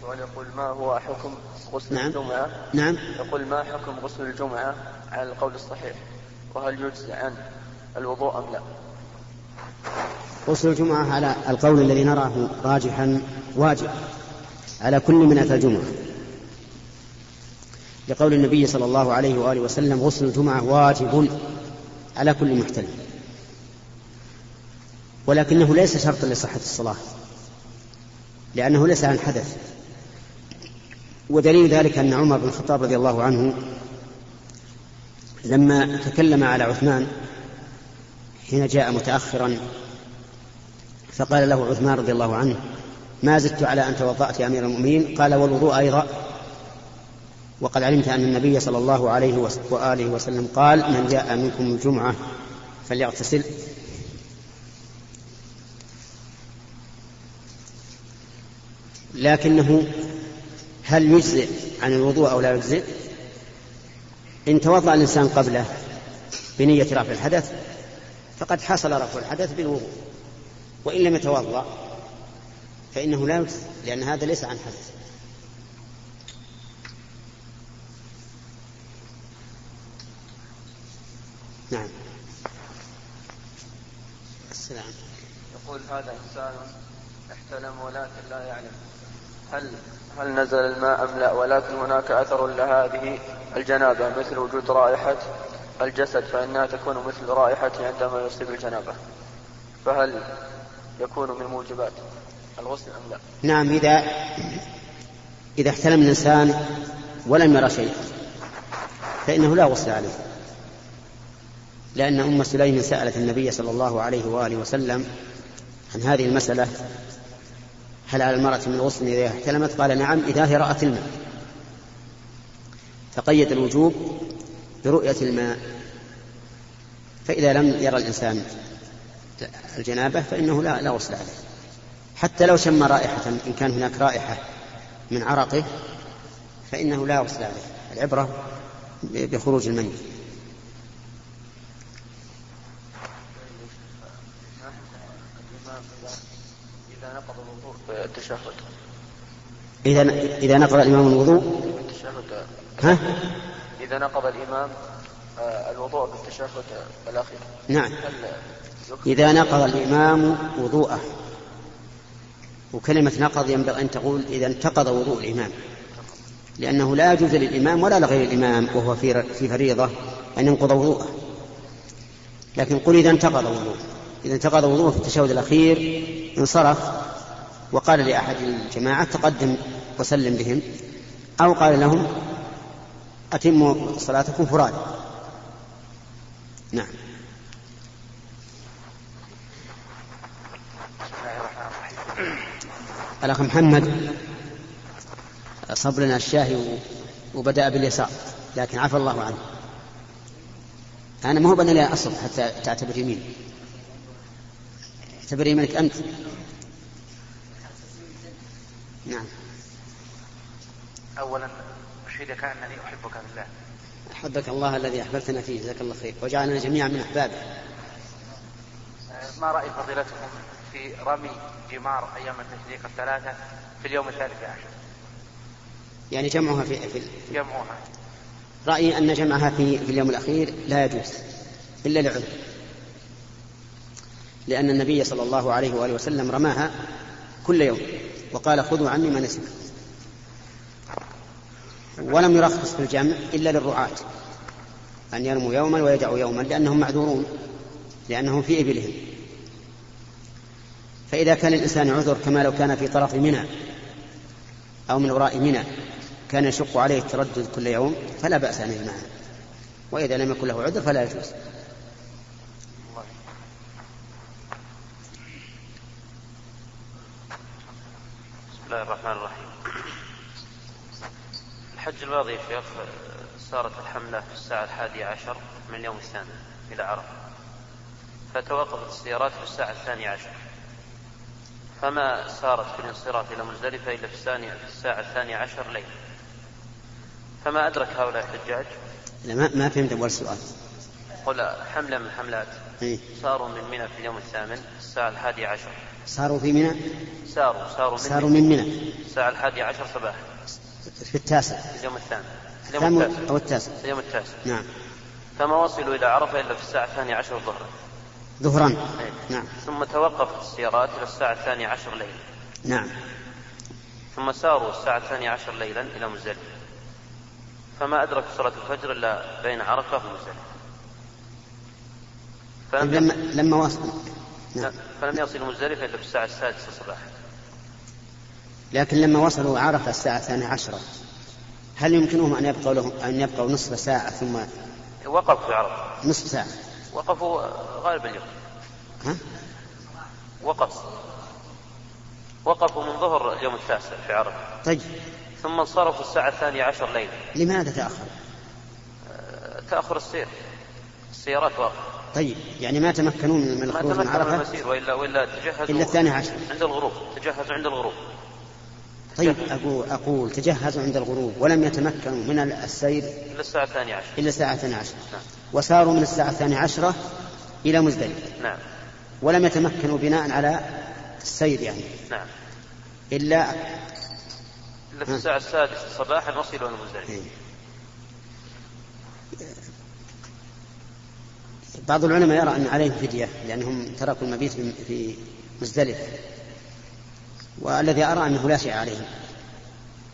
سؤال يقول ما هو حكم غسل نعم. الجمعة؟ نعم يقول ما حكم غسل الجمعة على القول الصحيح؟ وهل يجزي عن الوضوء أم لا؟ غسل الجمعة على القول الذي نراه راجحا واجب على كل من أتى الجمعة لقول النبي صلى الله عليه وآله وسلم غسل الجمعة واجب على كل محتل ولكنه ليس شرطا لصحة الصلاة لأنه ليس عن حدث. ودليل ذلك أن عمر بن الخطاب رضي الله عنه لما تكلم على عثمان حين جاء متأخرا فقال له عثمان رضي الله عنه ما زدت على أن توضأت يا أمير المؤمنين؟ قال والوضوء أيضا. وقد علمت أن النبي صلى الله عليه وآله وسلم قال من جاء منكم الجمعة فليغتسل. لكنه هل يجزئ عن الوضوء أو لا يجزئ؟ إن توضأ الإنسان قبله بنية رفع الحدث فقد حصل رفع الحدث بالوضوء. وإن لم يتوضأ فإنه لا يجزئ لأن هذا ليس عن حدث. نعم. السلام يقول هذا إنسان احتلم ولكن لا يعلم. هل هل نزل الماء أم لا؟ ولكن هناك أثر لهذه الجنابة مثل وجود رائحة الجسد فإنها تكون مثل رائحة عندما يصيب الجنابة. فهل يكون من موجبات الغسل أم لا؟ نعم إذا إذا احتلم الإنسان ولم يرى شيء فإنه لا غسل عليه. لأن أم سليم سألت النبي صلى الله عليه وآله وسلم عن هذه المسألة هل على المرأة من غسل إذا احتلمت؟ قال نعم إذا هي رأت الماء. فقيد الوجوب برؤية الماء. فإذا لم يرى الإنسان الجنابة فإنه لا لا غسل عليه. حتى لو شم رائحة إن كان هناك رائحة من عرقه فإنه لا غسل عليه. العبرة بخروج المني إذا نقض بالتشهد إذا إذا نقض الإمام الوضوء. بالتشهد ها؟ إذا نقض الإمام آه، الوضوء بالتشهد الأخير. نعم؟ إذا نقض الإمام وضوءه وكلمة نقض ينبغي أن تقول إذا انتقض وضوء الإمام. لأنه لا يجوز للإمام ولا لغير الإمام وهو في في فريضة أن ينقض وضوءه. لكن قل إذا انتقض وضوءه. إذا انتقض وضوءه في التشهد الأخير انصرف. وقال لأحد الجماعة تقدم وسلم بهم أو قال لهم أتموا صلاتكم فرادى. نعم. الأخ محمد صب لنا الشاهي وبدأ باليسار لكن عفى الله عنه. أنا ما هو بأنا لا أصب حتى تعتبر يمين. اعتبر يمينك أنت. نعم. أولا أشهدك أنني أحبك في الله أحبك الله الذي أحببتنا فيه. جزاك الله خير. وجعلنا جميعا من أحبابه. ما رأي فضيلتكم في رمي جمار أيام التشريق الثلاثة في اليوم الثالث عشر؟ يعني جمعها في, في جمعوها رأيي أن جمعها في, في اليوم الأخير لا يجوز إلا لعذر. لأن النبي صلى الله عليه وآله وسلم رماها كل يوم. وقال خذوا عني مناسككم ولم يرخص في الجمع إلا للرعاة أن يرموا يوما ويدعوا يوما لأنهم معذورون لأنهم في إبلهم. فإذا كان الإنسان عذر كما لو كان في طرف منى أو من وراء منى كان يشق عليه التردد كل يوم فلا بأس أن يجمعها وإذا لم يكن له عذر فلا يجوز. الله الرحمن الرحيم. الحج الماضي يا شيخ صارت الحملة في الساعة الحادية عشر من اليوم الثاني إلى عرفة. فتوقفت السيارات في الساعة الثانية عشر. فما سارت في الانصراف إلى مزدلفة إلا في الثانية في الساعة الثانية عشر ليلا فما أدرك هؤلاء الحجاج؟ لا ما, ما فهمت أول سؤال. قل حملة من الحملات إيه؟ ساروا من منى في اليوم الثامن الساعة الحادية عشر. صاروا في منى؟ ساروا ساروا من صاروا من منى. الساعة الحادية عشر صباحا. في التاسع. في اليوم الثامن. في اليوم التاسع. أو التاسع. في اليوم التاسع. نعم. فما وصلوا إلى عرفة إلا في الساعة الثانية عشر ظهرا. ظهرا إيه. نعم. ثم توقفت السيارات إلى الساعة الثانية عشر ليلا. نعم. ثم ساروا الساعة الثانية عشر ليلا إلى مزدلفة فما أدركوا صلاة الفجر إلا بين عرفة ومزدلفة فلم, لما لما وصل. نعم. فلم يصلوا مزدلفة إلا في الساعة السادسة صباحا. لكن لما وصلوا عرفة الساعة الثانية عشرة هل يمكنهم أن يبقوا لهم أن يبقوا نصف ساعة ثم وقفوا في عرفة. نصف ساعة؟ وقفوا غالب اليوم ها؟ وقف. وقفوا من ظهر اليوم التاسع في عرفة. طيب. ثم انصرفوا الساعة الثانية عشر ليلا. لماذا تأخر؟ تأخر السير. السيارات واقفة. طيب يعني ما تمكنوا من الخروج من عرفة؟ المسير وإلا وإلا تجهزوا إلا الثانية عشر. عند الغروب تجهزوا عند الغروب. طيب أقول, أقول تجهزوا عند الغروب ولم يتمكنوا من السير إلا الساعة الثانية عشر. إلا الساعة الثانية عشرة نعم. وساروا من الساعة الثانية عشرة إلى مزدلفة. نعم. ولم يتمكنوا بناء على السير يعني. نعم. إلا إلا في الساعة السادسة صباحا وصلوا إلى المزدلفة إيه. بعض العلماء يرى أن عليهم فدية لأنهم تركوا المبيت في- مزدلفة والذي أرى أنه لا شيء عليهم.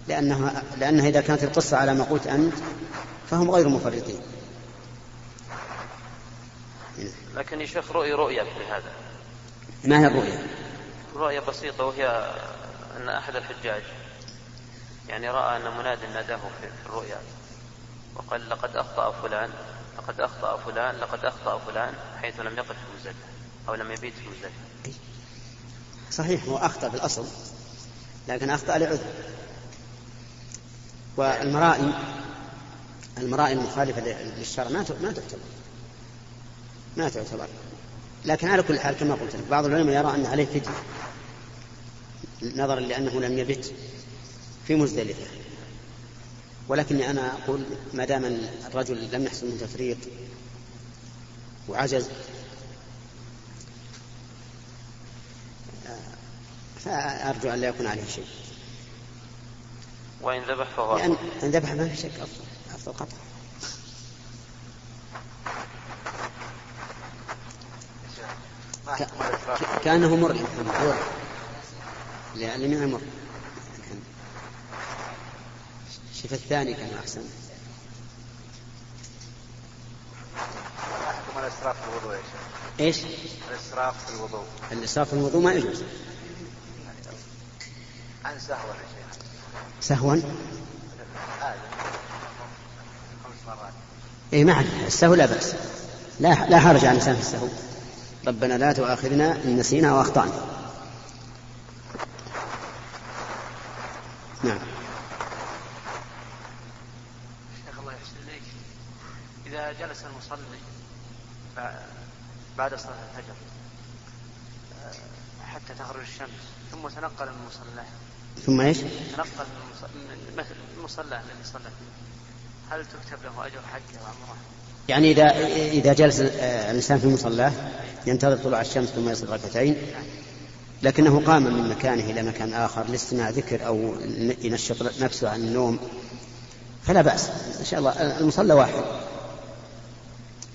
لأنها لأنها إذا كانت القصة على ما قلت أنت فهم غير مفرطين. لكن يا شيخ رؤي رؤية في هذا. ما هي الرؤية؟ رؤية بسيطة وهي أن أحد الحجاج يعني رأى أن مناد ناداه في في الرؤيا وقال لقد أخطأ فلان. لقد أخطأ فلان لقد أخطأ فلان حيث لم يقف في مزدلفة أو لم يبيت في مزدلفة صحيح هو أخطأ بالأصل لكن أخطأ لعذر. والمرائي المرائي المخالفة للشرع ما ما تعتبر. ما تعتبر. لكن على كل حال كما قلت لك بعض العلماء يرى أن عليه فدية نظرا لأنه لم يبت في مزدلفة. ولكني أنا أقول ما دام الرجل لم يحصل منه تفريط وعجز فأرجو أن لا يكون عليه شيء. وإن ذبح فهو لأن. إن ذبح ما في شك أفضل أفضل قطع. كأنه مر يا محمد مر لأن من المر كان- شوف الثاني كان أحسن. يحكم الاسراف في الوضوء يا شيخ. إيش؟ الاسراف في الوضوء. الإسراف في الوضوء ما يجوز. عن سهوة يا شيخ. سهوا؟ هذا خمس مرات. اي معا السهو لا بأس. لا لا حرج على الإنسان في السهو. ربنا لا تؤاخذنا إن نسينا وأخطأنا. نعم شيخ الله يحسن إليك إذا جلس المصلي بع- بعد صلاة الفجر آه، حتى تخرج الشمس ثم تنقل من مصلاه ثم إيش؟ تنقل من المصلى الذي صلى فيه هل تكتب له أجر حجه وعمره؟ يعني إذا إذا جلس آه، الإنسان في مصلاه ينتظر طلوع الشمس ثم يصلي ركعتين لكنه قام من مكانه إلى مكان آخر لاستماع ذكر أو ينشط نفسه عن النوم فلا بأس إن شاء الله المصلى واحد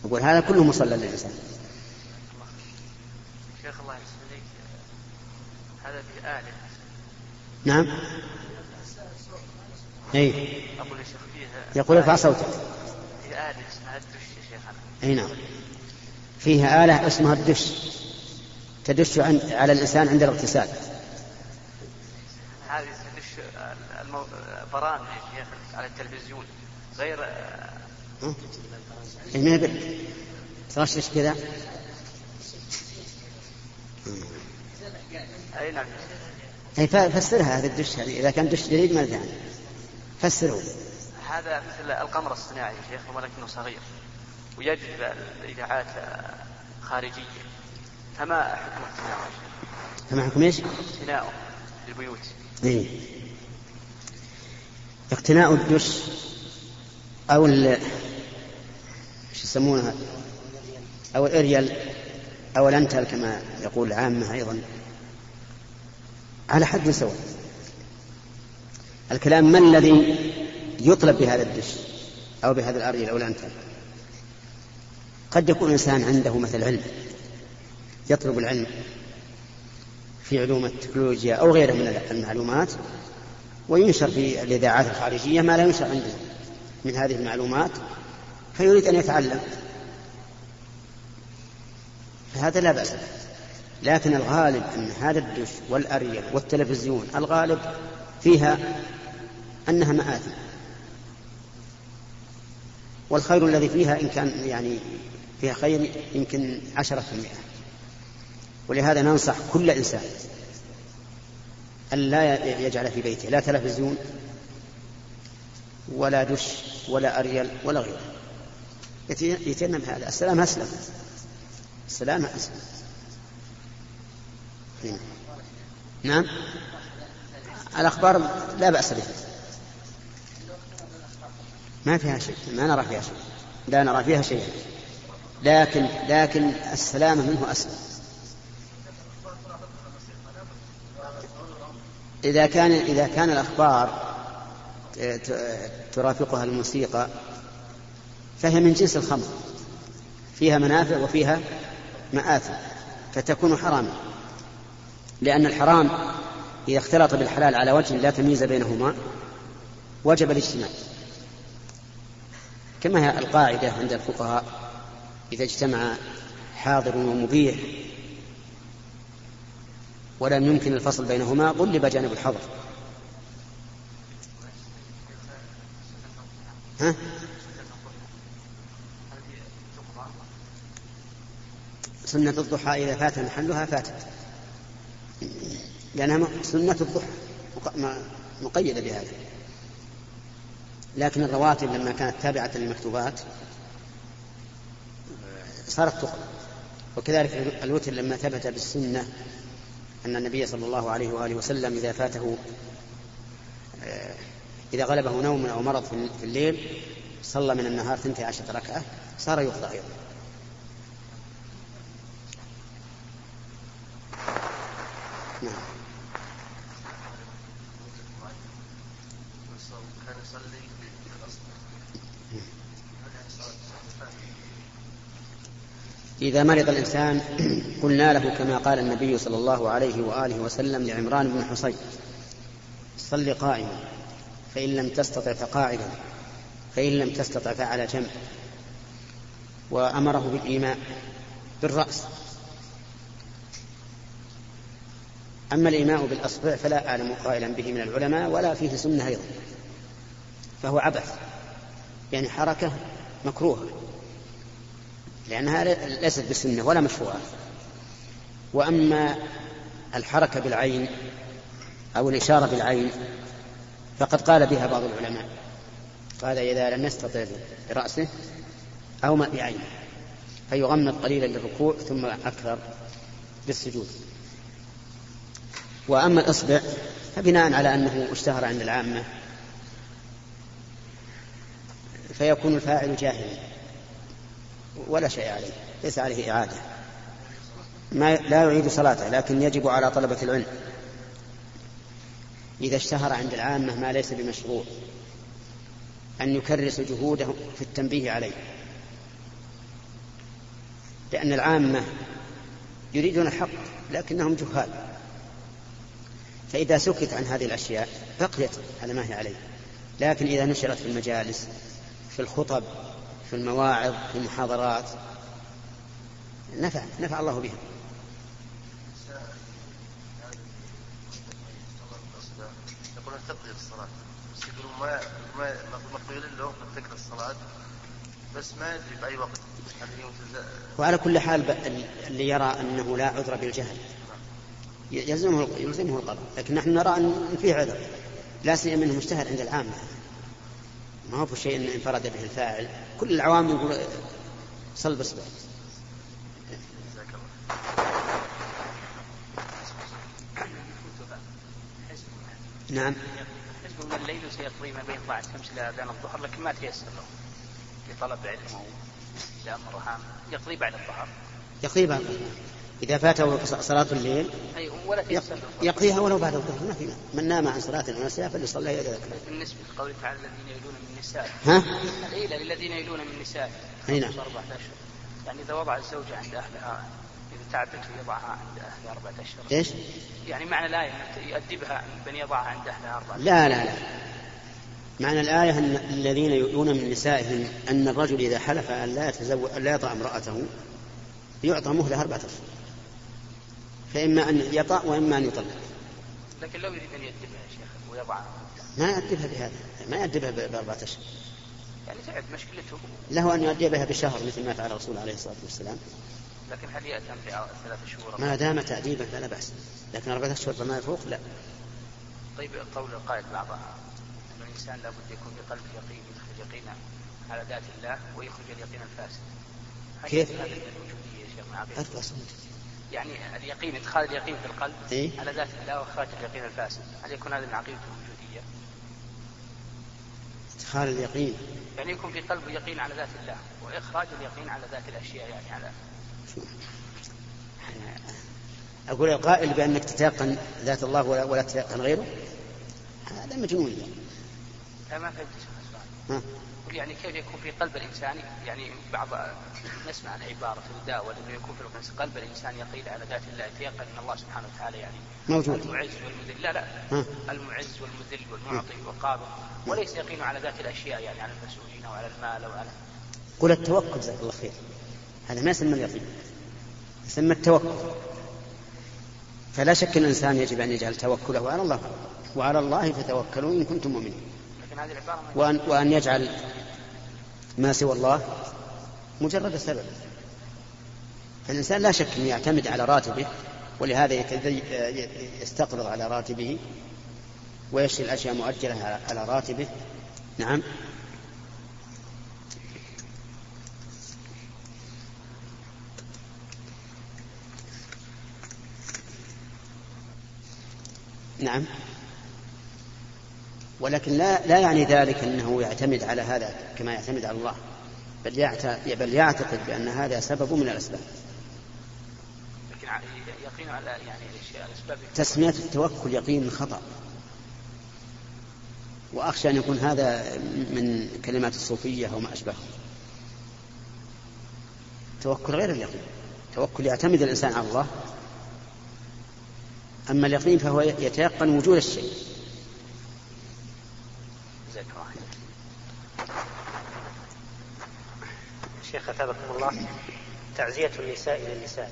أقول هذا كله مصلى للإنسان. شيخ الله يحسن إليك هذا في آلة نعم. أي أقول يا شيخ فيه يقول ارفع صوتك. في آلة اسمها الدش يا شيخنا. أي نعم. فيها آلة اسمها الدش. تدش عن على الإنسان عند الاغتسال. هذه تدش المو... برامج يا شيخ على التلفزيون. غير ما يبل ترشش كذا؟ أي نعم. ف- فسرها هذا الدش هذه إذا كان دش جديد ما ثاني فسره. هذا مثل القمر الصناعي يا شيخ ولكنه صغير. ويجذب الإذاعات آه، خارجية. فما حكم اقتناؤه؟ فما حكم إيش؟ اقتناؤه للبيوت. إيه. اقتناء الدش ال شو يسمونها؟ أو الإريال أو الأنتل كما يقول العامة أيضا. على حد سواء. الكلام ما الذي يطلب بهذا الدش أو بهذا الأرجل أو الأنتل قد يكون إنسان عنده مثل علم يطلب العلم في علوم التكنولوجيا أو غيرها من المعلومات وينشر في الإذاعات الخارجية ما لا ينشر عندنا من هذه المعلومات. فيريد أن يتعلم. فهذا لا بأس لكن الغالب أن هذا الدش والأريل والتلفزيون الغالب فيها أنها مآثم. والخير الذي فيها إن كان يعني فيها خير يمكن عشرة في المئة. ولهذا ننصح كل إنسان أن لا يجعل في بيته لا تلفزيون ولا دش ولا أريل ولا غيره. يتجنب هذا. السلام أسلم. السلام أسلم. نعم. الأخبار لا بأس بها ما فيها شيء. ما نرى فيها شيء. لا نرى فيها شيئا لكن لكن السلامة منه أسلم. إذا كان إذا كان الأخبار ترافقها الموسيقى فهي من جنس الخمر. فيها منافع وفيها مآثم فتكون حراما. لأن الحرام إذا اختلط بالحلال على وجه لا تمييز بينهما وجب الاجتماع. كما هي القاعدة عند الفقهاء إذا اجتمع حاضر ومبيح ولم يمكن الفصل بينهما غلب جانب الحظر. ها؟ سنة الضحى إذا فات محلها فاتت. لأنها سنة الضحى مقيدة بهذا لكن الرواتب لما كانت تابعة للمكتوبات صارت تقضى وكذلك الوتر لما ثبت بالسنة أن النبي صلى الله عليه وآله وسلم إذا فاته إذا غلبه نوم أو مرض في الليل صلى من النهار ثنتي عشرة ركعة صار يقضى أيضا. نعم إذا مرض الإنسان قلنا له كما قال النبي صلى الله عليه وآله وسلم لعمران بن حصين صل قائما فإن لم تستطع فقاعدا فإن لم تستطع فعلى جنب. وأمره بالإيماء بالرأس. أما الإيماء بالأصبع فلا أعلم قائلا به من العلماء ولا فيه سنة أيضا. فهو عبث يعني حركة مكروهة لأنها ليست بسنة ولا مشروعة. وأما الحركة بالعين أو الإشارة بالعين فقد قال بها بعض العلماء قال إذا لم يستطع برأسه أو ما بعينه فيغمض قليلا للركوع ثم أكثر بالسجود وأما الإصبع فبناء على أنه اشتهر عند العامة فيكون الفاعل جاهلا ولا شيء عليه ليس عليه إعادة. ما لا يعيد صلاته لكن يجب على طلبة العلم إذا اشتهر عند العامة ما ليس بمشروع أن يكرس جهوده في التنبيه عليه. لأن العامة يريدون الحق لكنهم جهال. فإذا سكت عن هذه الأشياء بقيت على ما هي عليه. لكن إذا نشرت في المجالس في الخطب في المواعظ في المحاضرات نفع نفع الله بها. يقولون تقضي الصلاة. بس يقولون ما ما مقبول له تقضي الصلاة. بس ما يدري بأي وقت. هي وعلى كل حال اللي يرى أنه لا عذر بالجهل. يلزمه يلزمه القضاء لكن نحن نرى أن فيه عذر. لا سيما أنه مجتهد عند العامة. ما هو شيء انفرد به الفاعل. كل العوام يقول صل بصبع نعم. حزب من الليل سيقضي ما بين طلوع الشمس إلى أذان الظهر لكن ما تيسر له. لطلب علم أو لامر هام يقضي بعد الظهر. يقضيها إذا فاته صلاة الليل يقضيها ولو بعد الظهر ما في من نام عن صلاة نسيها فليصليها إذا ذكر. بالنسبة لقوله تعالى الذين يلون من النساء. ها؟ العيلة للذين يلون من النساء. أي نعم. أربعة أشهر. يعني إذا وضع الزوجة عند أهلها إذا تعبت يضعها عند أهلها أربعة أشهر. إيش؟ يعني معنى الآية يؤدبها بأن يضعها عند أهلها أربعة. أشهر لا لا لا. معنى الآية أن الذين يؤلون من نسائهم أن الرجل إذا حلف أن لا يتزوج أن لا يطع امرأته يعطى مهلة أربعة أشهر. فإما أن يطأ وإما أن يطلق. لكن لو يريد أن يأدبها يا شيخ ويضعها ما يأدبها بهذا ما يأدبها بأربعة أشهر. يعني تعب مشكلته. له أن يؤدبها بشهر مثل ما فعل الرسول عليه الصلاة والسلام. لكن هل يأتم ثلاث شهور؟ ما دام تأديبا فلا بأس. لكن أربعة أشهر فما يفوق لا. طيب قول القائل بعضها. أن الإنسان لابد يكون بقلبه يقين يخرج يقينا على ذات الله ويخرج اليقين الفاسد. كيف؟ هذا من الوجودية يا شيخ؟ يعني اليقين ادخال اليقين في القلب إيه؟ على ذات الله وإخراج اليقين الفاسد. هل يكون هذا من عقيدة الوجودية؟ ادخال اليقين. يعني يكون في قلبه يقين على ذات الله وإخراج اليقين على ذات الأشياء يعني على أقول القائل بأنك تتيقن ذات الله ولا, ولا تتيقن غيره؟ هذا مجنون. لا ما فهمت السؤال. يعني كيف يكون في قلب الإنسان يعني بعض نسمع العباره في الدعوه انه يكون في قلب الإنسان يقين على ذات الله يتيقن إن الله سبحانه وتعالى يعني موجود. المعز والمذل. لا لا. ها؟ المعز والمذل والمعطي والقابض. وليس يقين على ذات الأشياء يعني على المسؤولين أو على المال أو على قل التوكل جزاك الله خير. هذا ما يسمى اليقين يسمى التوكل. فلا شك إن الإنسان يجب أن يجعل توكله على الله. وعلى الله فتوكلوا إن كنتم مؤمنين. وأن, وأن يجعل ما سوى الله مجرد سبب فالإنسان لا شك أن يعتمد على راتبه ولهذا يستقرض على راتبه ويشتري الأشياء مؤجلة على راتبه. نعم. نعم. ولكن لا لا يعني ذلك أنه يعتمد على هذا كما يعتمد على الله بل بل يعتقد بأن هذا سبب من الأسباب. لكن يقين على يعني الأسباب تسمية التوكل يقين خطأ. وأخشى أن يكون هذا من كلمات الصوفية أو ما أشبهه. التوكل غير اليقين. التوكل يعتمد الإنسان على الله. أما اليقين فهو يتيقن وجود الشيء. شيخ أثابكم الله. تعزية النساء للنساء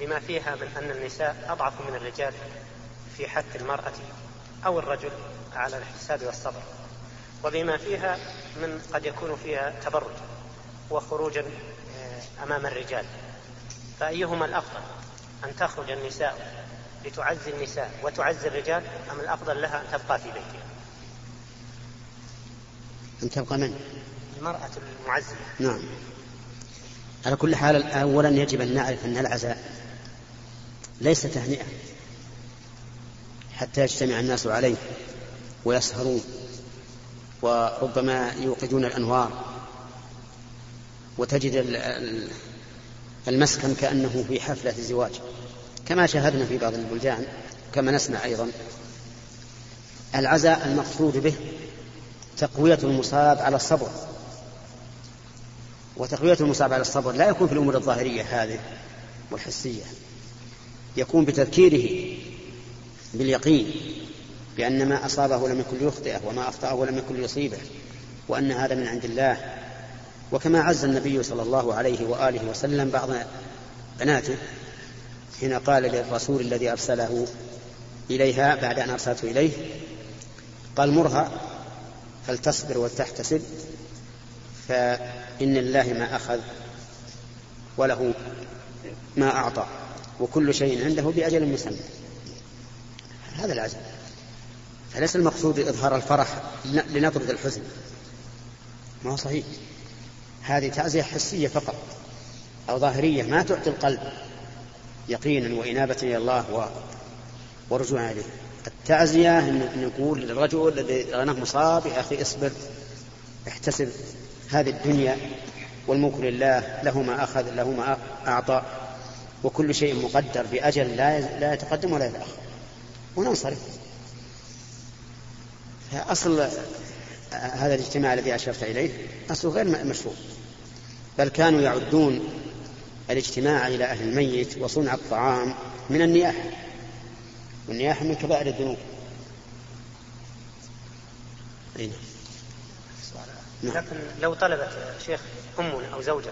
بما فيها من أن النساء أضعف من الرجال في حث المرأة أو الرجل على الاحتساب والصبر. وبما فيها من قد يكون فيها تبرج وخروجا آه، أمام الرجال. فأيهما الأفضل؟ أن تخرج النساء لتعزي النساء وتعزي الرجال أم الأفضل لها أن تبقى في بيتها؟ أن تبقى من؟ المرأة المعزية نعم. على كل حال أولا يجب أن نعرف أن العزاء ليس تهنئة حتى يجتمع الناس عليه ويسهرون وربما يوقدون الأنوار وتجد المسكن كأنه في حفلة زواج كما شاهدنا في بعض البلدان كما نسمع أيضا العزاء المقصود به تقوية المصاب على الصبر. وتقوية المصاب على الصبر لا يكون في الأمور الظاهرية هذه والحسية. يكون بتذكيره باليقين بأن ما أصابه لم يكن ليخطئه وما أخطأه لم يكن ليصيبه وأن هذا من عند الله. وكما عز النبي صلى الله عليه وآله وسلم بعض بناته حين قال للرسول الذي أرسله إليها بعد أن أرسلته إليه قال مرها فلتصبر ولتحتسب فإن الله ما أخذ وله ما أعطى وكل شيء عنده بأجل مسمى. هذا العزم فليس المقصود إظهار الفرح لنطرد الحزن. ما هو صحيح. هذه تعزية حسية فقط أو ظاهرية ما تعطي القلب يقينا وإنابة إلى الله ورجوعا إليه. التعزية أن نقول للرجل الذي غناه مصاب يا أخي اصبر احتسب هذه الدنيا والملك لله له ما أخذ له ما أعطى وكل شيء مقدر بأجل لا لا يتقدم ولا يتأخر. وننصرف. فأصل هذا الاجتماع الذي أشرت إليه أصله غير مشروع. بل كانوا يعدون الاجتماع إلى أهل الميت وصنع الطعام من النياحة. والنياحة من كبائر الذنوب. أين؟ نعم. لكن لو طلبت شيخ أم أو زوجة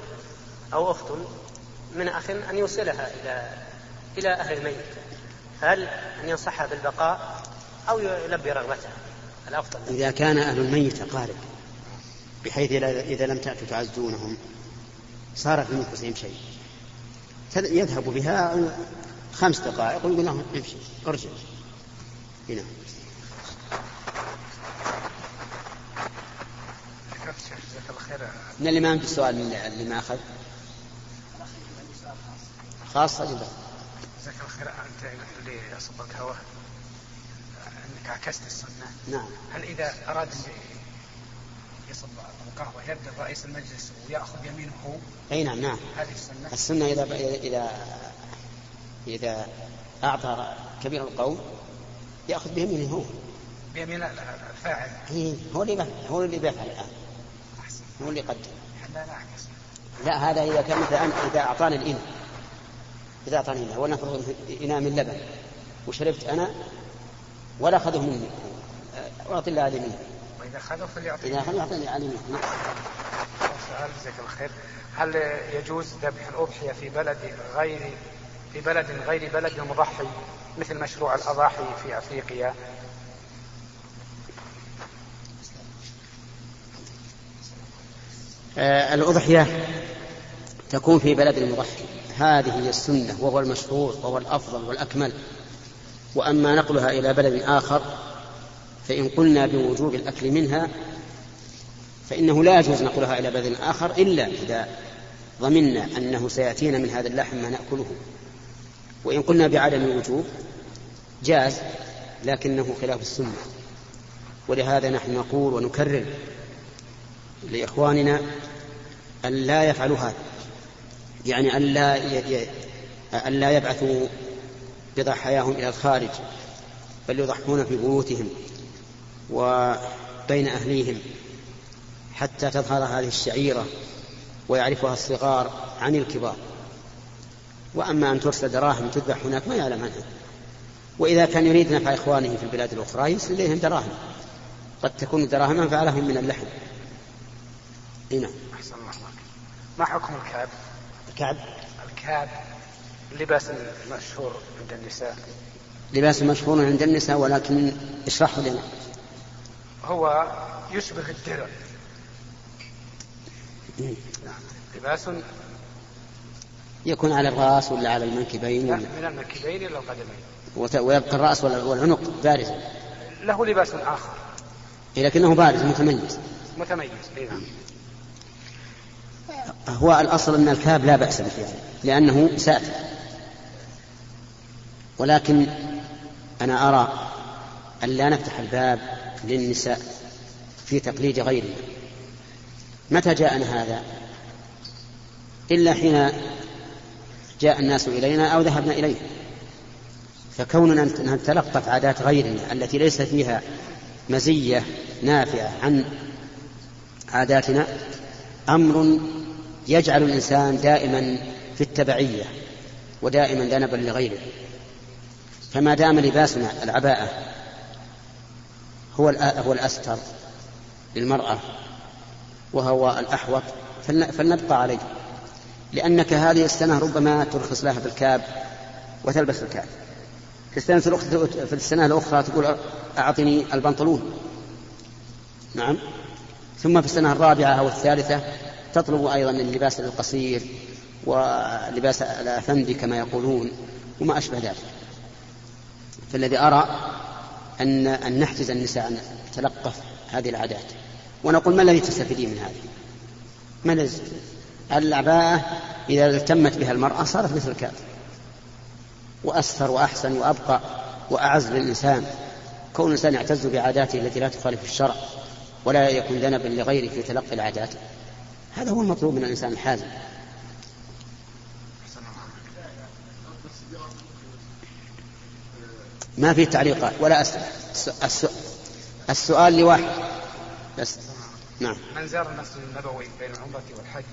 أو أخت من أخ أن يوصلها إلى إلى أهل الميت هل أن ينصحها بالبقاء أو يلبي رغبتها؟ الأفضل. إذا كان أهل الميت أقارب بحيث إذا لم تأتوا تعزونهم صار في نفوسهم شيء. يذهب بها خمس دقائق ويقول لهم امشي. ارجع هنا من اللي ما عنده سؤال اللي ما أخذ؟ خاصة جدا جزاك الله خير انت اللي صبت هواه انك عكست السنة نعم. هل إذا أراد يصب القهوة يبدأ رئيس المجلس ويأخذ يمينه؟ هو أي نعم نعم. هذه السنة. السنة اذا اذا إذا أعطى كبير القوم يأخذ بيمينه هو. بيمين الفاعل. إيه هو اللي هو اللي بيفعل الآن. هو اللي نعكس لا هذا إذا كان مثلا إذا اعطاني الإناء. إذا اعطاني اناء ولنفرض إناء من لبن. وشربت أنا ولا اخذه مني. اعطي الله علي منه وإذا اخذه فليعطي إذا اخذه يعطيني علي منه سؤال جزاك الله خير. هل يجوز ذبح الأضحية في بلد غير في بلد غير بلد المضحي مثل مشروع الأضاحي في أفريقيا. آه الأضحية تكون في بلد المضحي هذه هي السنة وهو المشهور وهو الأفضل والأكمل. وأما نقلها إلى بلد آخر فإن قلنا بوجوب الأكل منها فإنه لا يجوز نقلها إلى بلد آخر إلا إذا ضمنا أنه سيأتينا من هذا اللحم ما نأكله. وإن قلنا بعدم الوجوب جاز لكنه خلاف السنة. ولهذا نحن نقول ونكرر لإخواننا أن لا يفعلوا هذا. يعني أن لا أن لا يبعثوا بضحاياهم إلى الخارج بل يضحون في بيوتهم وبين أهليهم حتى تظهر هذه الشعيرة ويعرفها الصغار عن الكبار. وأما أن ترسل دراهم تذبح هناك ما يعلم عنها. وإذا كان يريد نفع إخوانه في البلاد الأخرى يرسل إليهم دراهم. قد تكون الدراهم أنفع لهم من اللحم. نعم. أحسن الله ما حكم الكعب؟ الكعب؟ الكعب اللباس المشهور عند النساء. لباس مشهور عند النساء ولكن اشرحه لنا. هو يشبه الدرع. لباس يكون على الرأس ولا على المنكبين؟ لا من المنكبين إلى القدمين ويبقى الرأس والعنق بارزا له لباس آخر. لكنه بارز متميز. متميز اي نعم. هو الأصل أن الكاب لا بأس به لأنه ساتر. ولكن أنا أرى أن لا نفتح الباب للنساء في تقليد غيرنا متى جاءنا هذا؟ إلا حين جاء الناس إلينا أو ذهبنا إليه فكوننا نتلقف عادات غيرنا التي ليس فيها مزية نافعة عن عاداتنا أمر يجعل الإنسان دائما في التبعية ودائما ذنبا لغيره. فما دام لباسنا العباءة هو هو الأستر للمرأة وهو الأحوط فلنبقى عليه. لأنك هذه السنة ربما ترخص لها بالكاب وتلبس الكاب في السنة في السنة الأخرى تقول أعطني البنطلون. نعم. ثم في السنة الرابعة أو الثالثة تطلب أيضا اللباس القصير ولباس الأفندي كما يقولون وما أشبه ذلك. فالذي أرى أن أن نحجز النساء أن تلقف هذه العادات. ونقول ما الذي تستفيدين من هذه؟ ما الذي العباءة إذا التمت بها المرأة صارت مثل الكافر. وأستر وأحسن وأبقى وأعز للإنسان. كون الإنسان يعتز بعاداته التي لا تخالف الشرع ولا يكون ذنبا لغيره في تلقي العادات. هذا هو المطلوب من الإنسان الحازم. ما في تعليقات ولا أسئلة السؤال لواحد. بس. نعم. من زار المسجد النبوي بين العمرة والحج؟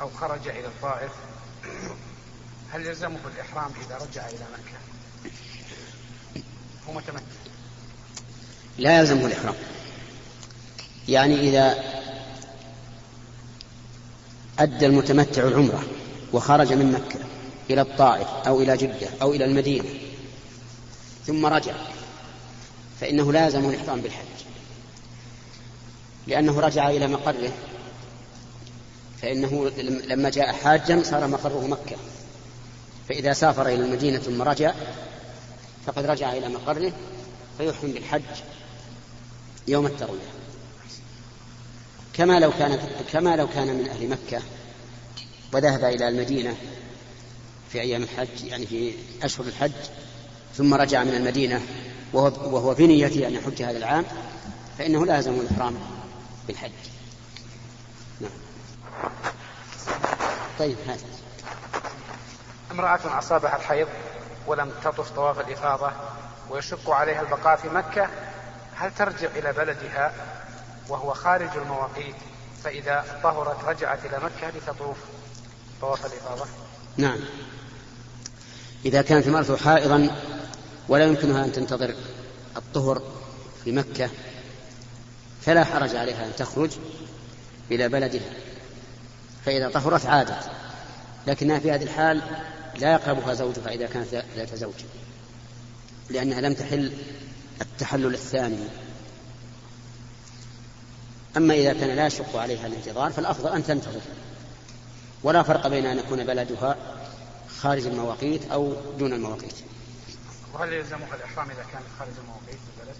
أو خرج إلى الطائف هل يلزمه الإحرام إذا رجع إلى مكة؟ هو متمتع. لا يلزمه الإحرام. يعني إذا أدى المتمتع العمرة وخرج من مكة إلى الطائف أو إلى جدة أو إلى المدينة ثم رجع فإنه لازم الإحرام بالحج لأنه رجع إلى مقره فإنه لما جاء حاجا صار مقره مكة. فإذا سافر إلى المدينة ثم رجع فقد رجع إلى مقره فيحرم بالحج يوم التروية كما لو كان كما لو كان من أهل مكة وذهب إلى المدينة في أيام الحج يعني في أشهر الحج ثم رجع من المدينة وهو, وهو نيته أن يحج هذا العام فإنه لازم الإحرام بالحج. طيب هذا. امرأة أصابها الحيض ولم تطف طواف الإفاضة ويشق عليها البقاء في مكة هل ترجع إلى بلدها وهو خارج المواقيت فإذا طهرت رجعت إلى مكة لتطوف طواف الإفاضة؟ نعم. إذا كانت المرأة حائضا ولا يمكنها أن تنتظر الطهر في مكة فلا حرج عليها أن تخرج إلى بلدها. فإذا طهرت عادت. لكنها في هذه الحال لا يقربها زوجها إذا كانت ذات زوج. لأنها لم تحل التحلل الثاني. أما إذا كان لا يشق عليها الانتظار فالأفضل أن تنتظر. ولا فرق بين أن يكون بلدها خارج المواقيت أو دون المواقيت. وهل يلزمها الإحرام إذا كانت خارج المواقيت البلد؟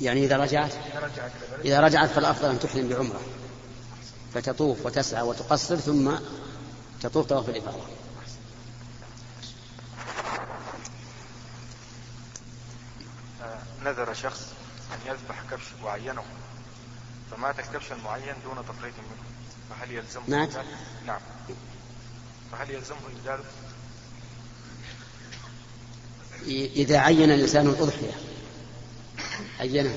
يعني إذا رجعت؟ إذا رجعت, إذا رجعت فالأفضل أن تحرم بعمرة. فتطوف وتسعى وتقصر ثم تطوف طواف الإفاضة نذر شخص أن يذبح كبش وعينه فمات الكبش المعين دون تفريط منه فهل يلزمه مات؟ نعم فهل يلزمه ذلك؟ إذا عين الإنسان الأضحية عينها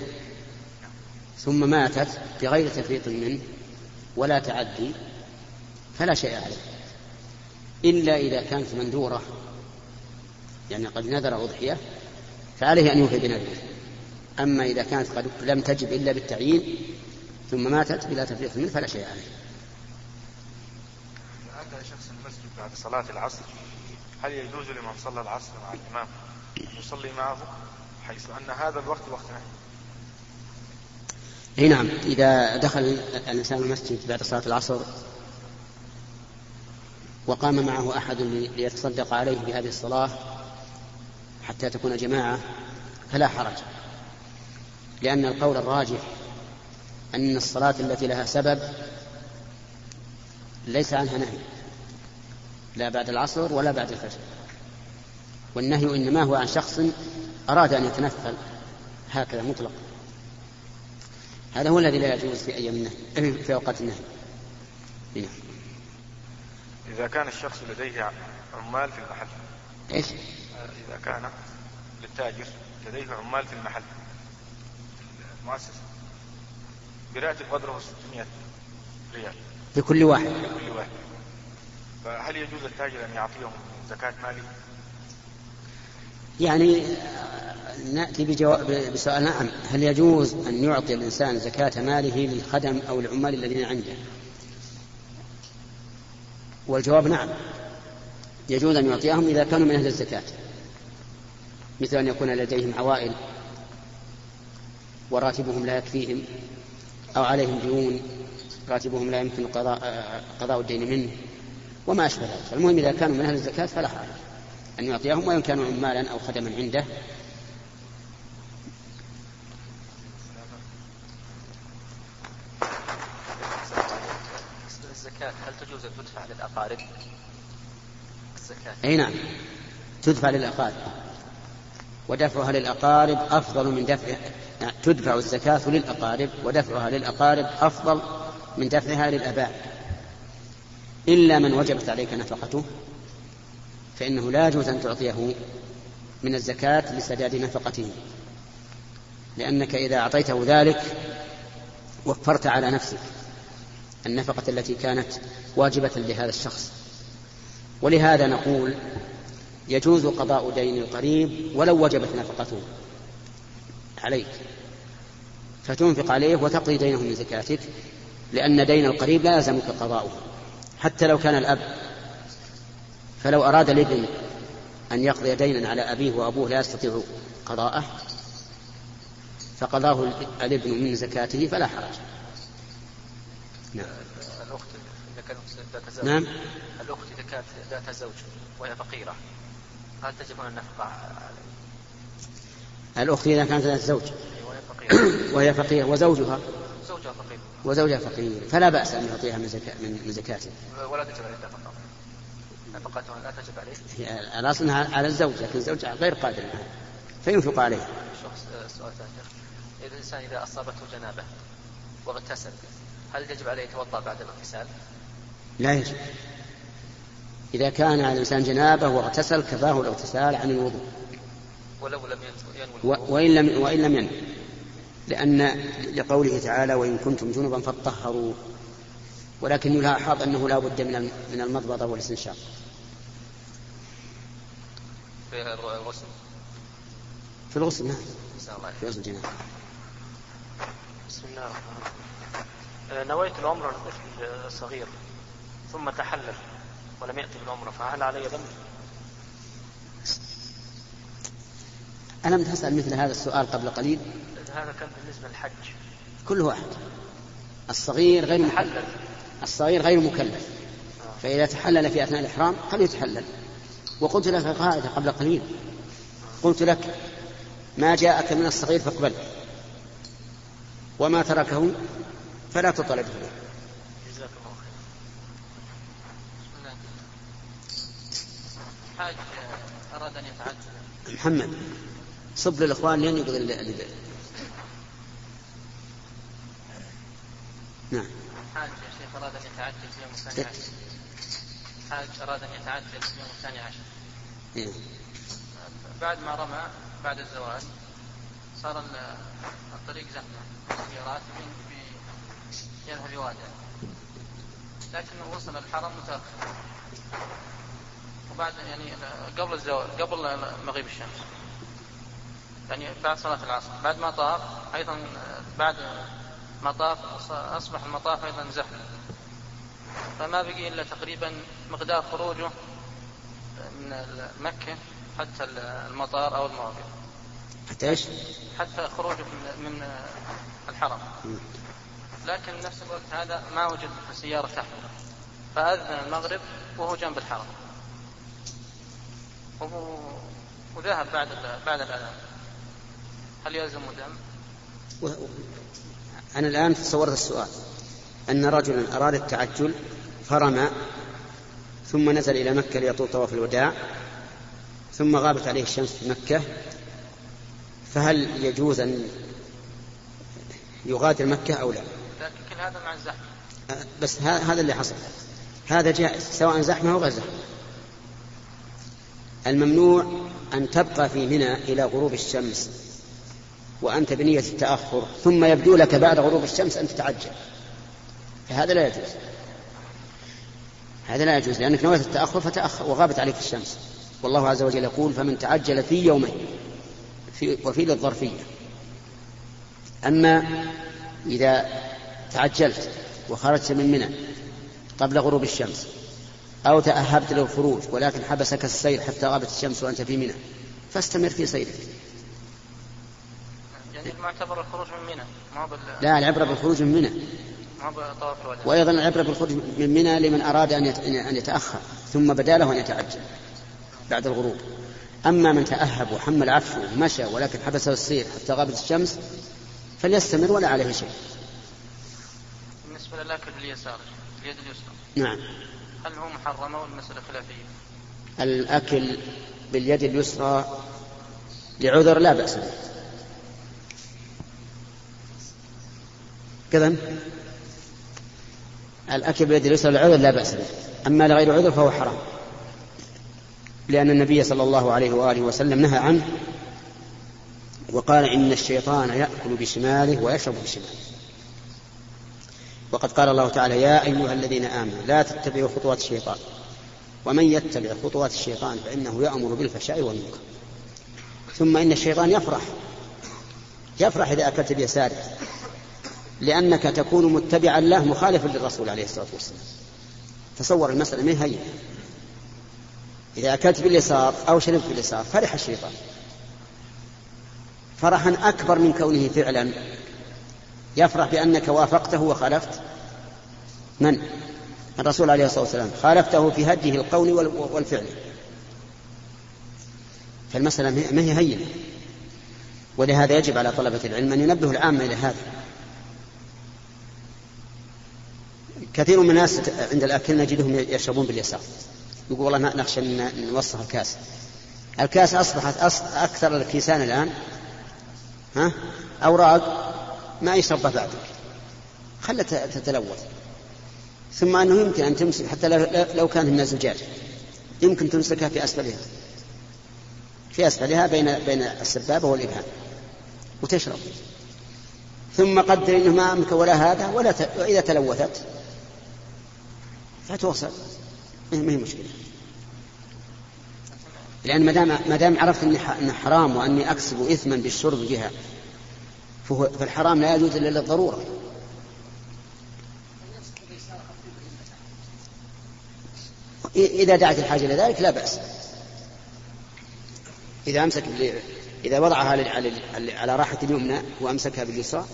ثم ماتت بغير تفريط منه ولا تعدي فلا شيء عليه. إلا إذا كانت مندورة يعني قد نذر أضحية فعليه أن يوفي بنذره أما إذا كانت قد لم تجب إلا بالتعيين ثم ماتت بلا تفريط منه فلا شيء عليه. أتى شخص المسجد بعد صلاة العصر هل يجوز لمن صلى العصر مع الإمام أن يصلي معه حيث أن هذا الوقت وقت نهي؟ إي نعم. إذا دخل الإنسان المسجد بعد صلاة العصر وقام معه أحد ليتصدق عليه بهذه الصلاة حتى تكون جماعة فلا حرج. لأن القول الراجح أن الصلاة التي لها سبب ليس عنها نهي لا بعد العصر ولا بعد الفجر. والنهي إنما هو عن شخص أراد أن يتنفل هكذا مطلقا. هذا هو الذي لا يجوز في أيام النهي في أوقات النهي نعم. إذا كان الشخص لديه عمال في المحل إيش؟ إذا كان للتاجر لديه عمال في المحل المؤسسة براتب قدره 600 ريال لكل واحد لكل واحد فهل يجوز التاجر أن يعطيهم زكاة مالي؟ يعني نأتي بجواب بسؤال نعم هل يجوز أن يعطي الإنسان زكاة ماله للخدم أو العمال الذين عنده؟ والجواب نعم. يجوز أن يعطيهم إذا كانوا من أهل الزكاة. مثل أن يكون لديهم عوائل وراتبهم لا يكفيهم أو عليهم ديون راتبهم لا يمكن قضاء, قضاء الدين منه وما أشبه ذلك. المهم إذا كانوا من أهل الزكاة فلا حرج. أن يعطيهم وإن كانوا عمالا أو خدما عنده. الزكاة هل تجوز أن تدفع للأقارب؟ الزكاة. أي نعم. تدفع للأقارب. ودفعها للأقارب أفضل من دفع يعني تدفع الزكاة للأقارب ودفعها للأقارب أفضل من دفعها للآباء. إلا من وجبت عليك نفقته. فإنه لا يجوز أن تعطيه من الزكاة لسداد نفقته لأنك إذا أعطيته ذلك وفرت على نفسك النفقة التي كانت واجبة لهذا الشخص. ولهذا نقول يجوز قضاء دين القريب ولو وجبت نفقته عليك فتنفق عليه وتقضي دينه من زكاتك لأن دين القريب لا يلزمك قضاؤه حتى لو كان الأب فلو أراد الابن أن يقضي دينا على أبيه وأبوه لا يستطيع قضاءه فقضاه الابن من زكاته فلا حرج. نعم. الأخت إذا كانت ذات زوج نعم. الأخت إذا كانت ذات زوج وهي فقيرة هل تجب النفقة عليه؟ الأخت إذا كانت ذات زوج. وهي فقيرة. وهي فقيرة. وزوجها؟ زوجها فقير. وزوجها فقير. فلا بأس أن يعطيها من, زكاة من زكاته. ولا تجب عليه النفقة نفقتها لا تجب عليه؟ هي الأصل أنها على الزوج لكن الزوج غير قادر عليها فينفق عليه شخص سؤال ثاني. إذا الإنسان إذا أصابته جنابة واغتسل هل يجب عليه يتوضأ بعد الاغتسال؟ لا يجب. إذا كان على الإنسان جنابة واغتسل كفاه الاغتسال عن الوضوء. ولو لم ينوي وإن لم وإن لم ينوي. لأن لقوله تعالى وإن كنتم جنبا فاطهروا. ولكن يلاحظ أنه لا بد من من المضمضة والإستنشاق. في الغسل؟ في الغسل نعم. في غسل الجنابة بسم الله الرحمن الرحيم. نويت العمرة لطفل صغير ثم تحلل ولم يأتي بالعمرة فهل علي ذنب؟ ألم تسأل مثل هذا السؤال قبل قليل؟ هذا كان بالنسبة للحج. كل واحد الصغير غير مكلف. الصغير غير مكلف. فإذا تحلل في أثناء الإحرام فليتحلل وقلت لك قاعدة قبل قليل. قلت لك ما جاءك من الصغير فاقبله وما تركه فلا تطالبه. به جزاك الله خير حاج أراد أن يتعجل. محمد صب للإخوان لين يقضي الليل نعم. حاج يا شيخ أراد أن يتعجل في يوم الثاني حاج أراد أن يتعجل في يوم الثاني عشر. إيه. بعد ما رمى بعد الزواج صار الطريق زحمة السيارات في يذهب يوادع لكنه وصل الحرم متأخر. وبعد يعني قبل الزواج قبل مغيب الشمس. يعني بعد صلاة العصر. بعد ما طاف أيضا بعد ما طاف أصبح المطاف أيضا زحمة. فما بقي إلا تقريبا مقدار خروجه من مكة حتى المطار أو الموقف حتى إيش؟ حتى خروجه من الحرم. لكن نفس الوقت هذا ما وجد سيارة تحمله فأذن المغرب وهو جنب الحرم. وذهب بعد بعد الأذان. هل يلزم دم؟ أنا الآن تصورت السؤال. أن رجلا أراد التعجل فرمى ثم نزل إلى مكة ليطوف طواف الوداع ثم غابت عليه الشمس في مكة. فهل يجوز أن يغادر مكة أو لا؟ لكن كل هذا مع الزحمة. بس هذا اللي حصل. هذا جائز سواء زحمة أو غير زحمة. الممنوع أن تبقى في منى إلى غروب الشمس وأنت بنية التأخر ثم يبدو لك بعد غروب الشمس أن تتعجل. فهذا لا يجوز. هذا لا يجوز لأنك نويت التأخر فتأخر وغابت عليك الشمس. والله عز وجل يقول فمن تعجل في يومين في وفي للظرفية أما إذا تعجلت وخرجت من منى قبل غروب الشمس أو تأهبت للخروج ولكن حبسك السير حتى غابت الشمس وأنت في منى فاستمر في سيرك. يعني معتبر الخروج من منى ما بال... لا العبرة بالخروج من منى. ما وأيضا العبرة بالخروج من منى لمن أراد أن يتأخر ثم بدأ له أن يتعجل بعد الغروب. أما من تأهب وحمل عفشه ومشى ولكن حبسه السير حتى غابت الشمس فليستمر ولا عليه شيء. بالنسبة للأكل باليسار اليد اليسرى. نعم. هل هو محرم أو المسألة خلافية؟ الأكل باليد اليسرى لعذر لا بأس به. كذا؟ الأكل بيد اليسرى للعذر لا بأس به. أما لغير عذر فهو حرام. لأن النبي صلى الله عليه وآله وسلم نهى عنه وقال إن الشيطان يأكل بشماله ويشرب بشماله. وقد قال الله تعالى يا أيها الذين آمنوا لا تتبعوا خطوات الشيطان. ومن يتبع خطوات الشيطان فإنه يأمر بالفحشاء والمنكر. ثم إن الشيطان يفرح. يفرح إذا أكلت بيساره. لأنك تكون متبعا له مخالفا للرسول عليه الصلاة والسلام. تصور المسألة من هي إذا أكلت باليسار أو شربت باليسار فرح الشيطان. فرحا أكبر من كونه فعلا. يفرح بأنك وافقته وخالفت. من؟ الرسول عليه الصلاة والسلام. خالفته في هديه القول والفعل. فالمسألة ما هي هينة. ولهذا يجب على طلبة العلم أن ينبهوا العامة إلى هذا. كثير من الناس عند الأكل نجدهم يشربون باليسار. يقول والله نخشى أن نوسخ الكاس. الكاس أصبحت أكثر الكيسان الآن. ها؟ أوراق ما يشربها بعدك. خلها تتلوث. ثم أنه يمكن أن تمسك حتى لو كان من الزجاج. يمكن تمسكها في أسفلها. في أسفلها بين بين السبابة والإبهام. وتشرب. ثم قدر إنه ما أمك ولا هذا ولا ت... وإذا تلوثت فتوصل ما هي مشكله لأن ما دام ما دام عرفت إني حرام وأني أكسب اثما بالشرب بها فهو فالحرام لا يجوز إلا للضرورة. إذا دعت الحاجة إلى ذلك لا بأس. إذا أمسك إذا وضعها على راحة اليمنى وأمسكها باليسرى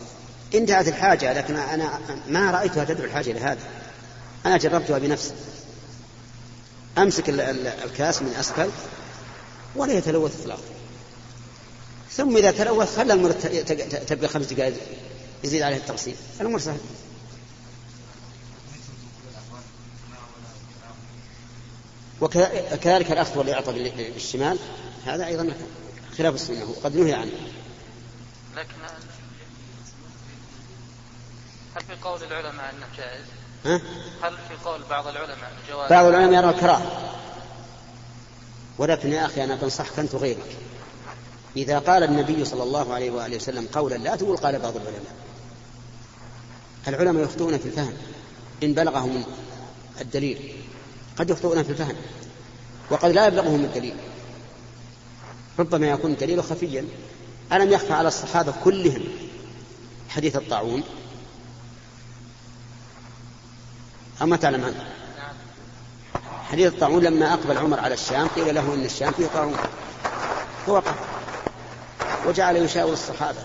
انتهت الحاجة لكن أنا ما رأيتها تدعو الحاجة لهذا أنا جربتها بنفسي. أمسك الكاس من أسفل ولا يتلوث إطلاقا ثم إذا تلوث خلى الأمور تبقى خمس دقائق يزيد عليه التقسيم الأمور سهلة. وكذلك الأخذ والإعطاء بالشمال هذا أيضا خلاف السنة وقد نهي عنه. لكن هل في قول العلماء أنه جائز؟ ها؟ هل في قول بعض العلماء جواز؟ بعض العلماء يرى الكراهة. ولكن يا أخي أنا بنصحك أنت وغيرك إذا قال النبي صلى الله عليه وآله وسلم قولا لا تقول قال بعض العلماء. العلماء يخطئون في الفهم. إن بلغهم الدليل قد يخطئون في الفهم. وقد لا يبلغهم الدليل. ربما يكون الدليل خفيا. ألم يخفى على الصحابة كلهم حديث الطاعون؟ أما تعلم عنه. حديث الطاعون لما أقبل عمر على الشام قيل له إن الشام فيه طاعون. فوقف. وجعل يشاور الصحابة.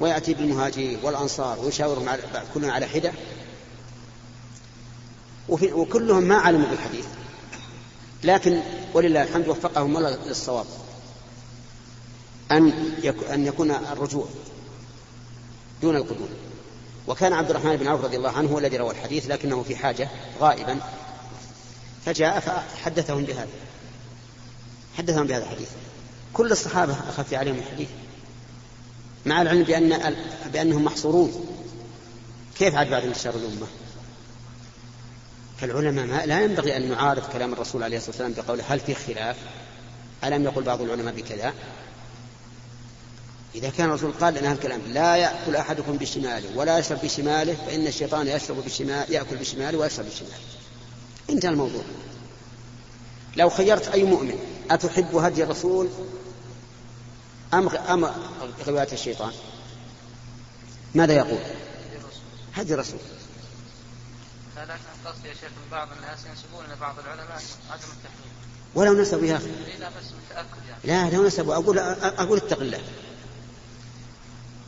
ويأتي بالمهاجرين والأنصار ويشاورهم على كلهم على حدة. وكلهم ما علموا بالحديث. لكن ولله الحمد وفقهم الله للصواب. أن أن يكون الرجوع دون القدوم وكان عبد الرحمن بن عوف رضي الله عنه هو الذي روى الحديث لكنه في حاجة غائبا. فجاء فحدثهم بهذا. حدثهم بهذا الحديث. كل الصحابة أخف عليهم الحديث مع العلم بأن بأنهم محصورون. كيف عاد بعد انتشار الأمة؟ فالعلماء ما لا ينبغي أن نعارض كلام الرسول عليه الصلاة والسلام بقوله هل في خلاف؟ ألم يقل بعض العلماء بكذا؟ إذا كان الرسول قال لنا الكلام لا يأكل أحدكم بشماله ولا يشرب بشماله فإن الشيطان يشرب بشمال يأكل بشماله ويشرب بشماله. انتهى الموضوع. لو خيرت أي مؤمن أتحب هدي الرسول أم أم غواية الشيطان؟ ماذا يقول؟ هدي الرسول. لكن يا شيخ بعض الناس ينسبون إلى بعض العلماء عدم التحليل ولو نسبوا يا أخي. يعني. لا لو نسبوا أقول أقول اتق الله.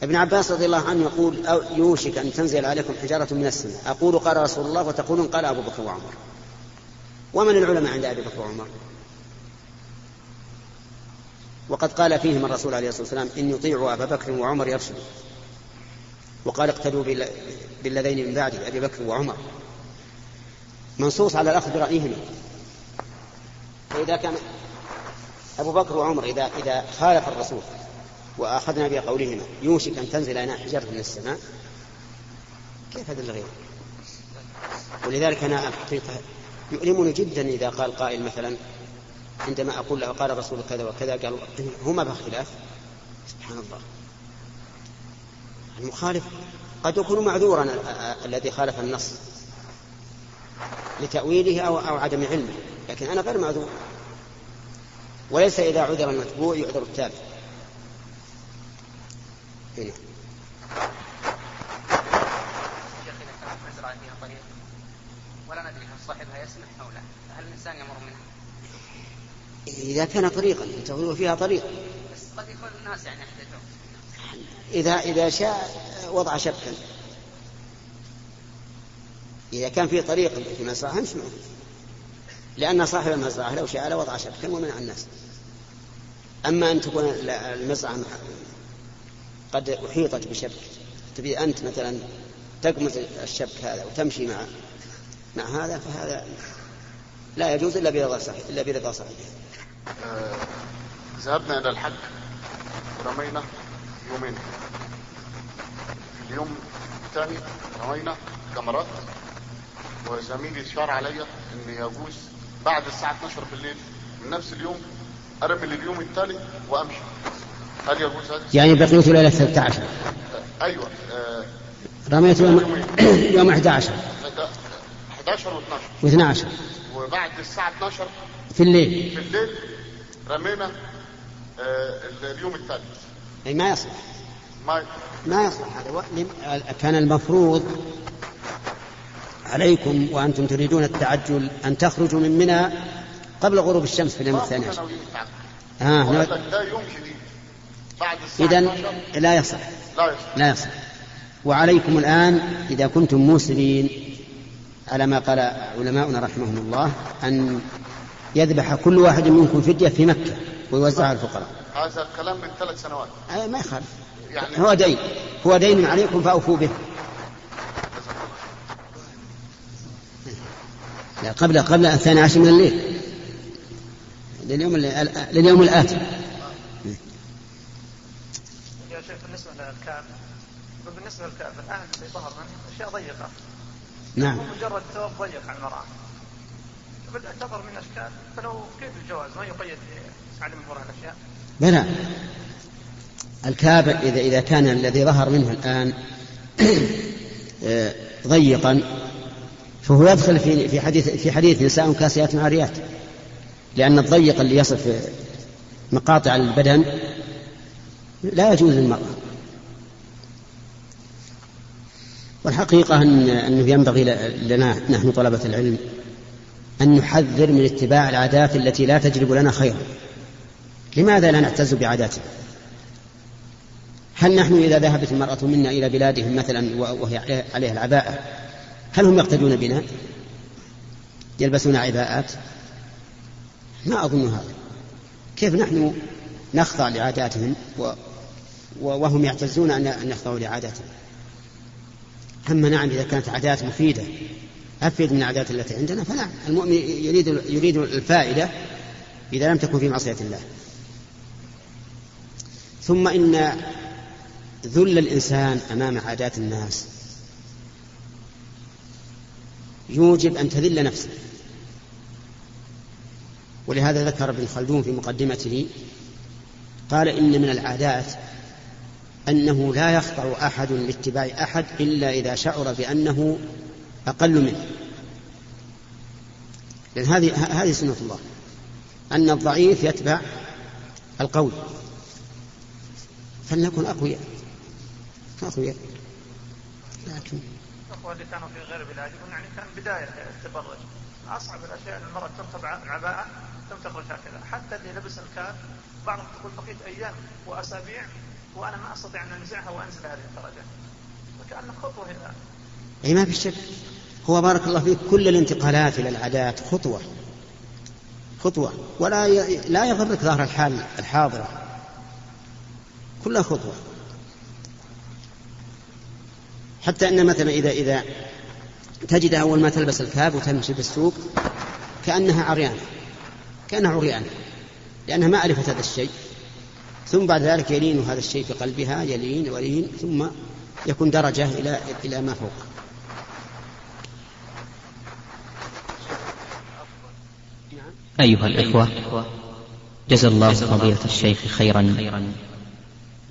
ابن عباس رضي الله عنه يقول أو يوشك أن تنزل عليكم حجارة من السماء. أقول قال رسول الله وتقولون قال أبو بكر وعمر. ومن العلماء عند أبي بكر وعمر؟ وقد قال فيهم الرسول عليه الصلاة والسلام إن يطيعوا أبا بكر وعمر يرشدوا وقال اقتدوا بالذين من بعد أبي بكر وعمر. منصوص على الأخذ برأيهما فإذا كان أبو بكر وعمر إذا إذا خالف الرسول وأخذنا بقولهما يوشك أن تنزل لنا حجارة من السماء. كيف هذا الغير؟ ولذلك أنا حقيقة يؤلمني جدا إذا قال قائل مثلا عندما أقول له قال الرسول كذا وكذا قال هما باختلاف. سبحان الله. المخالف قد يكون معذورا الذي خالف النص لتأويله أو أو عدم علمه لكن أنا غير معذور. وليس إذا عذر المتبوع يعذر التابع. هنا. ولا ندري هل صاحبها يسمح أو لا. هل الإنسان يمر منها؟ إذا كان طريقا تقول فيها طريق بس قد يكون الناس يعني يحتاجون إذا إذا شاء وضع شبكا. إذا كان في طريق في مزرعة نسمعه. لأن صاحب المزرعة لو شاء لوضع شبكا ومنع الناس. أما أن تكون المزرعة قد أحيطت بشبك. تبي أنت مثلا تقمز الشبك هذا وتمشي مع مع هذا فهذا لا يجوز إلا برضا صاحب إلا برضا صاحبه آه، ذهبنا إلى الحج ورمينا يومين. في اليوم الثاني رمينا جمرات وزميلي اشار عليا ان يجوز بعد الساعة 12 بالليل من نفس اليوم أرمي لليوم التالي وأمشي. هل يجوز؟ يعني بقيت ليلة 13 آه، أيوه آه، رميت يوم يوم 11 11 و12 و12 وبعد الساعة 12 في الليل. في الليل رمينا آه، اليوم الثالث. أي ما يصلح. ما ما يصلح هذا. كان المفروض عليكم وأنتم تريدون التعجل أن تخرجوا من منى قبل غروب الشمس في اليوم الثاني عشر. آه. لك ده يوم جديد إذا 12 لا يصح. لا يصح. لا يصح. وعليكم الآن إذا كنتم موسرين على ما قال علماؤنا رحمهم الله أن يذبح كل واحد منكم فدية في مكة ويوزعها على الفقراء. هذا الكلام من ثلاث سنوات. آه، ما يخالف. يعني هو دين. هو دين عليكم فأوفوا به. لا قبل قبل الثاني عشر من الليل. لليوم اللي- لليوم الآتي يا شيخ بالنسبة للكعب الآن اللي ظهر منه أشياء ضيقة. نعم. هو مجرد ثوب ضيق على المرأة. بدأت تظهر من أشكال. فلو كيف الجواز؟ ما يقيد على مثل هذه الأشياء بلى. الكعب إذا إذا كان الذي ظهر منه الآن آه، ضيقا فهو يدخل في في حديث في حديث نساء كاسيات عاريات. لأن الضيق اللي يصف مقاطع البدن لا يجوز للمرأة. والحقيقة أن أنه ينبغي لنا نحن طلبة العلم أن نحذر من اتباع العادات التي لا تجلب لنا خيرا لماذا لا نعتز بعاداتنا؟ هل نحن إذا ذهبت المرأة منا إلى بلادهم مثلا وهي عليها العباءة هل هم يقتدون بنا؟ يلبسون عباءات؟ ما أظن هذا. كيف نحن نخضع لعاداتهم و وهم يعتزون أن يخضعوا لعاداتنا أما نعم إذا كانت عادات مفيدة أفيد من العادات التي عندنا فنعم المؤمن يريد يريد الفائدة إذا لم تكن في معصية الله. ثم إن ذل الإنسان أمام عادات الناس. يوجب أن تذل نفسه ولهذا ذكر ابن خلدون في مقدمته قال إن من العادات أنه لا يخضع أحد لاتباع أحد إلا إذا شعر بأنه أقل منه. لأن هذه هذه سنة الله. أن الضعيف يتبع القوي. فلنكن أقوياء. أقوياء. لكن الأخوة اللي كانوا في غير بلادهم يعني كان بداية التبرج أصعب الأشياء أن المرأة تركب العباءة ثم تخرج هكذا. حتى اللي لبس الكاب بعضهم تقول بقيت أيام وأسابيع وأنا ما أستطيع أن أنزعها وأنزل هذه الدرجة. وكأن خطوة إلى أي ما في شك. هو بارك الله فيك كل الانتقالات إلى العادات خطوة. خطوة. ولا ي... لا يغرك ظهر الحال الحاضرة. كلها خطوة. حتى أن مثلا إذا إذا تجد أول ما تلبس الكاب وتمشي في السوق كأنها عريانة. كأنها عريانة. لأنها ما ألفت هذا الشيء. ثم بعد ذلك يلين هذا الشيء في قلبها يلين ويلين ثم يكون درجة إلى إلى ما فوق. أيها الإخوة جزا الله فضيلة الشيخ خيرا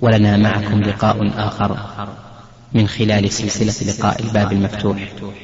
ولنا معكم لقاء آخر من خلال سلسلة لقاء الباب المفتوح.